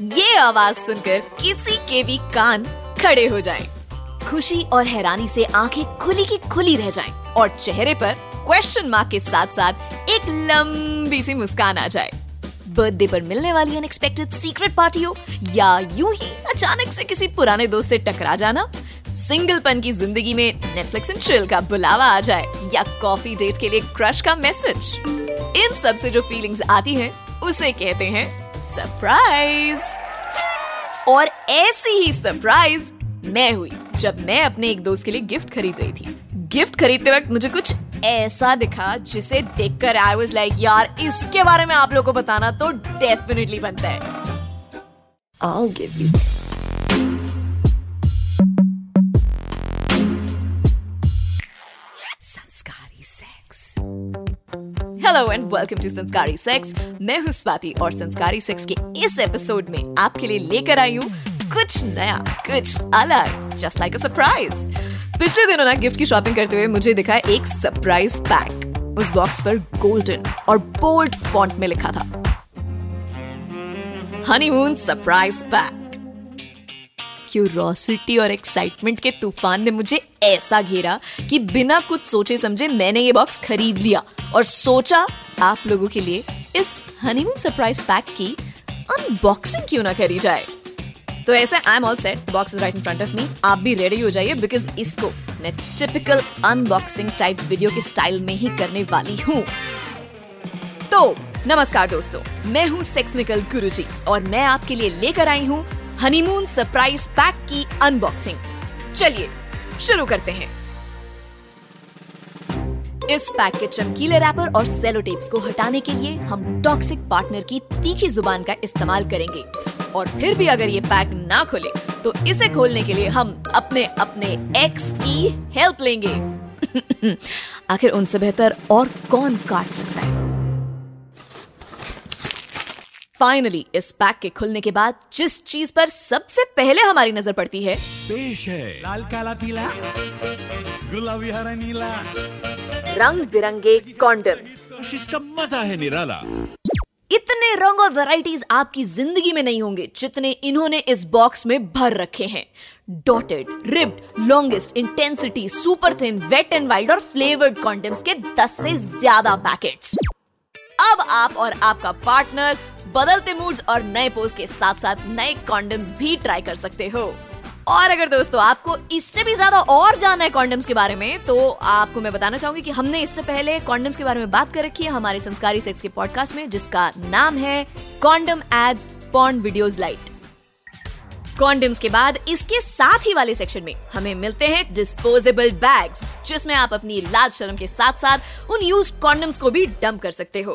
ये आवाज़ सुनकर किसी के भी कान खड़े हो जाएँ। खुशी और हैरानी से आँखें खुली की खुली रह जाएँ और चेहरे पर क्वेश्चन मार्क के साथ साथ एक लंबी सी मुस्कान आ जाए बर्थडे पर मिलने वाली अनएक्सपेक्टेड सीक्रेट पार्टी हो या यूँ ही अचानक से किसी पुराने दोस्त से टकरा जाना, सिंगलपन की ज़िंदगी में नेटफ्लिक्स एंड चिल का बुलावा आ जाए या कॉफ़ी डेट के लिए क्रश का मैसेज इन सबसे जो फीलिंग्स आती हैं, उसे कहते हैं सरप्राइज़ और ऐसी ही सरप्राइज़ मैं हुई, जब मैं अपने एक दोस्त के लिए गिफ्ट खरीद रही थी। गिफ्ट खरीदते वक्त मुझे कुछ ऐसा दिखा, जिसे देखकर आई वाज लाइक यार, इसके बारे में आप लोगों को बताना तो डेफिनेटली बनता है. I'll give you hello and welcome to Sanskari sex मैं हूँ स्वाति और संस्कारी सेक्स के इस एपिसोड में आपके लिए लेकर आई हूँ कुछ नया, कुछ अलग जस्ट लाइक अ सरप्राइज़ पिछले दिनों ना गिफ्ट की शॉपिंग करते हुए मुझे दिखा एक सरप्राइज़ पैक उस बॉक्स पर गोल्डन और बोल्ड फॉन्ट में लिखा था। हनीमून सरप्राइज़ पैक क्यूरोसिटी और एक्साइटमेंट के तूफ़ान ने मुझे ऐसा घेरा कि बिना कुछ सोचे समझे मैंने ये बॉक्स खरीद लिया और सोचा आप लोगों के लिए इस हनीमून सरप्राइज़ पैक की अनबॉक्सिंग क्यों ना करी जाए। तो ऐसे I am all set box right in front of me आप भी रेडी हो जाइए बिकॉज़ इसको मैं टिपिकल अनबॉक्सिंग टाइप वीडियो के स्टाइल में ही करने वाली हूँ। तो नमस्कार दोस्तों, मैं हूँ सेक्स निकल गुरुजी और मैं आपके लिए लेकर आई हूँ हनीमून सरप्राइज़ पैक की अनबॉक्सिंग। चलिए, शुरू करते हैं। इस पैक के चमकीले रैपर और सेलो टेप्स को हटाने के लिए हम टॉक्सिक पार्टनर की तीखी ज़ुबान का इस्तेमाल करेंगे। और फिर भी अगर ये पैक ना खोले तो इसे खोलने के लिए हम अपने अपने एक्स की हेल्प लेंगे। आखिर उनसे बेहतर और कौन काट सकता है? फाइनली इस पैक के खुलने के बाद जिस चीज़ पर सबसे पहले हमारी नज़र पड़ती है। पेश है। लाल काला पीला गुलाबी हरा नीला। रंग बिरंगे कॉन्डम्स कोशिश का मज़ा है निराला। इतने रंग और वैरायटीज आपकी ज़िंदगी में नहीं होंगे जितने इन्होंने इस बॉक्स में भर रखे हैं। Dotted ribbed longest intensity super thin wet and wild और फ्लेवर्ड कॉन्डम्स के 10 से ज़्यादा पैकेट्स अब आप और आपका पार्टनर बदलते मूड्स और नए पोज के साथ साथ नए कॉन्डम्स भी ट्राई कर सकते हो। और अगर दोस्तों आपको इससे भी ज़्यादा और जानना है कॉन्डम्स के बारे में तो आपको मैं बताना चाहूँगी कि हमने इससे पहले कॉन्डम्स के बारे में बात कर रखी है हमारे संस्कारी सेक्स के पॉडकास्ट में, जिसका नाम है condom ads porn videos light condoms के बाद इसके साथ ही वाले सेक्शन में हमें मिलते हैं डिस्पोजेबल बैग्स जिसमें आप अपनी लाज शर्म के साथ साथ उन यूज़ कॉन्डम्स को भी डंप कर सकते हो।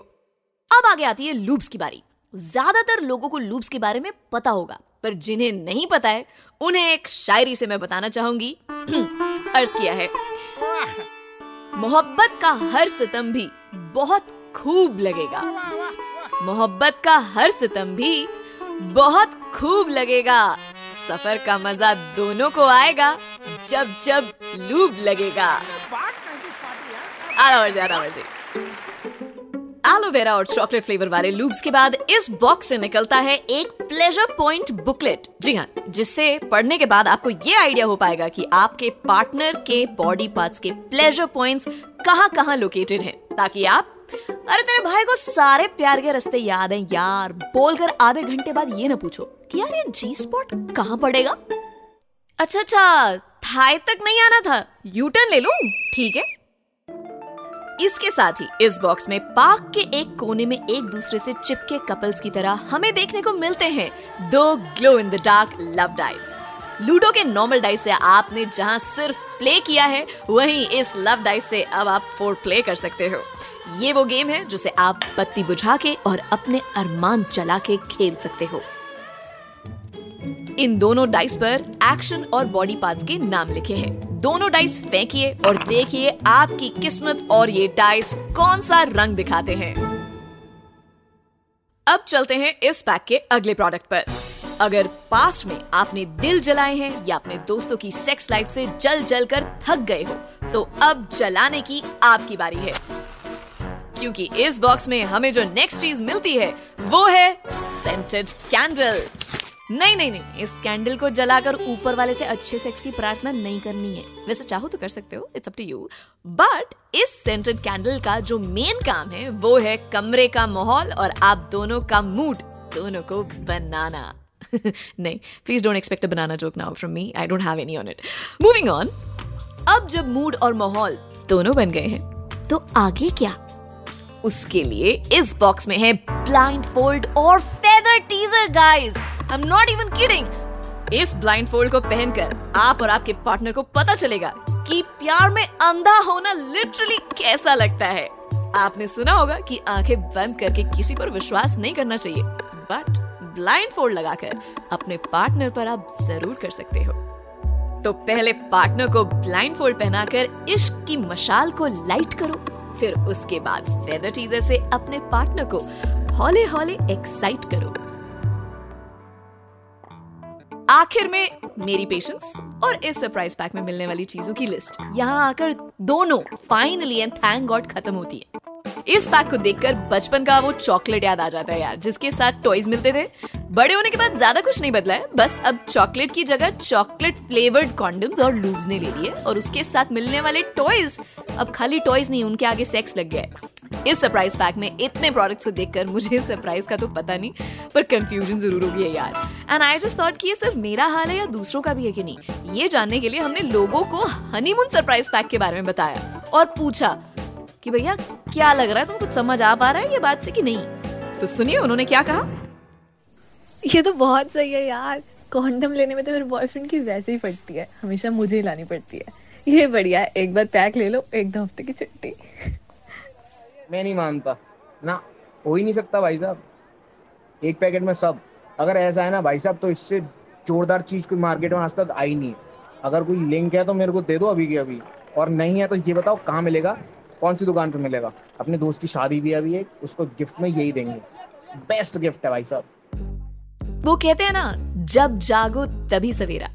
अब आगे आती है लूब्स की बारी। ज़्यादातर लोगों को लूब्स के बारे में पता होगा, पर जिन्हें नहीं पता है, उन्हें एक शायरी से मैं बताना चाहूँगी। अर्ज़ किया है। मोहब्बत का हर सितम भी बहुत खूब लगेगा। मोहब्बत का हर सितम भी बहुत खूब लगेगा। सफ़र का मज़ा दोनों को आएगा, जब जब लूब लगेगा। आधा मर्ज़ी आधा मर्ज़ी एलोवेरा और चॉकलेट फ्लेवर वाले लूब्स के बाद इस बॉक्स से निकलता है एक प्लेजर पॉइंट बुकलेट जी हाँ जिससे पढ़ने के बाद आपको ये आइडिया हो पाएगा कि आपके पार्टनर के बॉडी पार्ट्स के प्लेजर पॉइंट्स कहाँ कहाँ लोकेटेड हैं, ताकि आप, अरे तेरे भाई को सारे प्यार के रास्ते याद हैं यार, बोलकर आधे घंटे बाद ये ना पूछो कि यार ये जी स्पॉट कहाँ पड़ेगा? अच्छा अच्छा थाई तक नहीं आना था यू टर्न ले लूँ? ठीक है। इसके साथ ही इस बॉक्स में पार्क के एक कोने में एक दूसरे से चिपके कपल्स की तरह हमें देखने को मिलते हैं। दो glow in the dark love dice ludo के नॉर्मल डाइस से आपने जहाँ सिर्फ़ प्ले किया है, वहीं इस लव डाइस से अब आप फोर प्ले कर सकते हो। ये वो गेम है जिसे आप बत्ती बुझा के और अपने अरमान चला के खेल सकते हो। इन दोनों डाइस पर एक्शन और बॉडी पार्ट्स के नाम लिखे हैं। दोनों डाइस फेंकिए और देखिए आपकी किस्मत और ये डाइस कौन सा रंग दिखाते हैं। अब चलते हैं इस पैक के अगले प्रोडक्ट पर। अगर पास्ट में आपने दिल जलाए हैं या अपने दोस्तों की सेक्स लाइफ से जल जल कर थक गए हो तो अब जलाने की आपकी बारी है। क्योंकि इस बॉक्स में हमें जो नेक्स्ट चीज़ मिलती है, वो है सेंटेड कैंडल नहीं नहीं नहीं, इस कैंडल को जलाकर ऊपर वाले से अच्छे सेक्स की प्रार्थना नहीं करनी है। वैसे चाहो तो कर सकते हो it's up to you but इस सेंटेड कैंडल का जो मेन काम है, वो है कमरे का माहौल और आप दोनों का मूड दोनों को बनाना। नहीं please don't expect a banana joke now from me I don't have any on it moving on अब जब मूड और माहौल दोनों बन गए हैं तो आगे क्या? उसके लिए इस बॉक्स में है ब्लाइंड फोल्ड और feather teaser guys I am not even kidding इस ब्लाइंड फोल्ड को पहनकर आप और आपके पार्टनर को पता चलेगा कि प्यार में अंधा होना लिटरली कैसा लगता है। आपने सुना होगा कि आँखें बंद करके किसी पर विश्वास नहीं करना चाहिए बट ब्लाइंड फोल्ड लगाकर अपने पार्टनर पर आप ज़रूर कर सकते हो। तो पहले पार्टनर को ब्लाइंड फोल्ड पहनाकर इश्क की मशाल को लाइट करो, फिर उसके बाद फेदर टीजर से अपने पार्टनर को हौले हौले एक्साइट करो। आखिर में मेरी पेशेंस और इस सरप्राइज़ पैक में मिलने वाली चीज़ों की लिस्ट यहाँ आकर दोनों फाइनली एंड थैंक गॉड खत्म होती है। इस पैक को देखकर बचपन का वो चॉकलेट याद आ जाता है यार, जिसके साथ टॉयज मिलते थे। बड़े होने के बाद ज़्यादा कुछ नहीं बदला है, बस अब चॉकलेट की जगह चॉकलेट फ्लेवर्ड कॉन्डम्स और लूब्स ने ले लिए और उसके साथ मिलने वाले टॉयज अब खाली टॉयज नहीं, उनके आगे सेक्स लग गया है। इस सरप्राइज़ पैक में इतने प्रोडक्ट्स को देखकर मुझे सरप्राइज़ का तो पता नहीं, पर कंफ्यूजन ज़रूर हो गई है यार। एंड आई जस्ट थॉट कि ये सिर्फ़ मेरा हाल है या दूसरों का भी है कि नहीं? ये जानने के लिए हमने लोगों को हनीमून सरप्राइज़ पैक के बारे में बताया और पूछा कि भैया, क्या लग रहा है तुम कुछ समझ आ पा रहा है ये बात से कि नहीं? तो सुनिए, उन्होंने क्या कहा? ये तो बहुत सही है यार। कॉन्डम लेने में तो मेरे बॉयफ्रेंड की वैसे ही पड़ती है। हमेशा मुझे ही लानी पड़ती है। ये बढ़िया है, एक बार पैक ले लो, एक दो हफ़्ते की छुट्टी। मैं नहीं मानता। ना, हो ही नहीं सकता भाई साहब। एक पैकेट में सब। अगर ऐसा है ना भाई साहब तो इससे जोरदार चीज़ कोई मार्केट में आज तक आई नहीं है। अगर कोई लिंक है तो मेरे को दे दो अभी के अभी। और नहीं है तो ये बताओ कहाँ मिलेगा? कौन सी दुकान पे मिलेगा? अपने दोस्त की शादी भी अभी एक, उसको गिफ्ट में यही देंगे। बेस्ट गिफ्ट है भाई साहब। वो कहते हैं ना, जब जागो तभी सवेरा।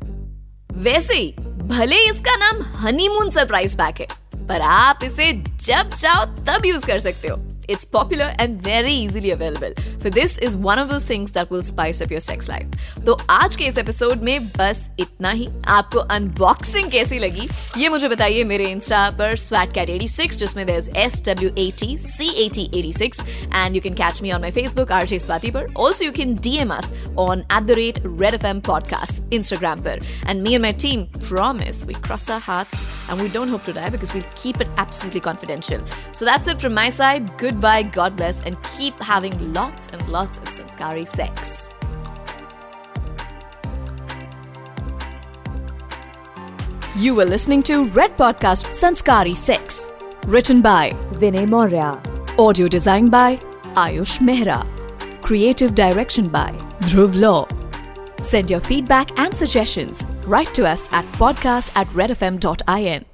वैसे ही, भले इसका नाम हनीमून सरप्राइज़ पैक है। पर आप इसे जब चाहो तब यूज़ कर सकते हो। It's popular and very easily available. For this is one of those things that will spice up your sex life. तो आज के इस एपिसोड में बस इतना ही आपको अनबॉक्सिंग कैसी लगी ये मुझे बताइए मेरे इंस्टा पर स्वैट कैट एटी सिक्स जिसमें there S W A T C A T eighty six and you can catch me on my Facebook R J Swati पर also you can D M us on at the rate red F M podcast Instagram पर and me and my team promise we cross our hearts and we don't hope to die because we'll keep it absolutely confidential. So that's it from my side. Goodbye, God bless, and keep having lots and lots of sanskari sex. You were listening to Red Podcast Sanskari Sex, written by Vinay Maurya, audio designed by Ayush Mehra, creative direction by Dhruv Law. Send your feedback and suggestions right to us at podcast at redfm.in.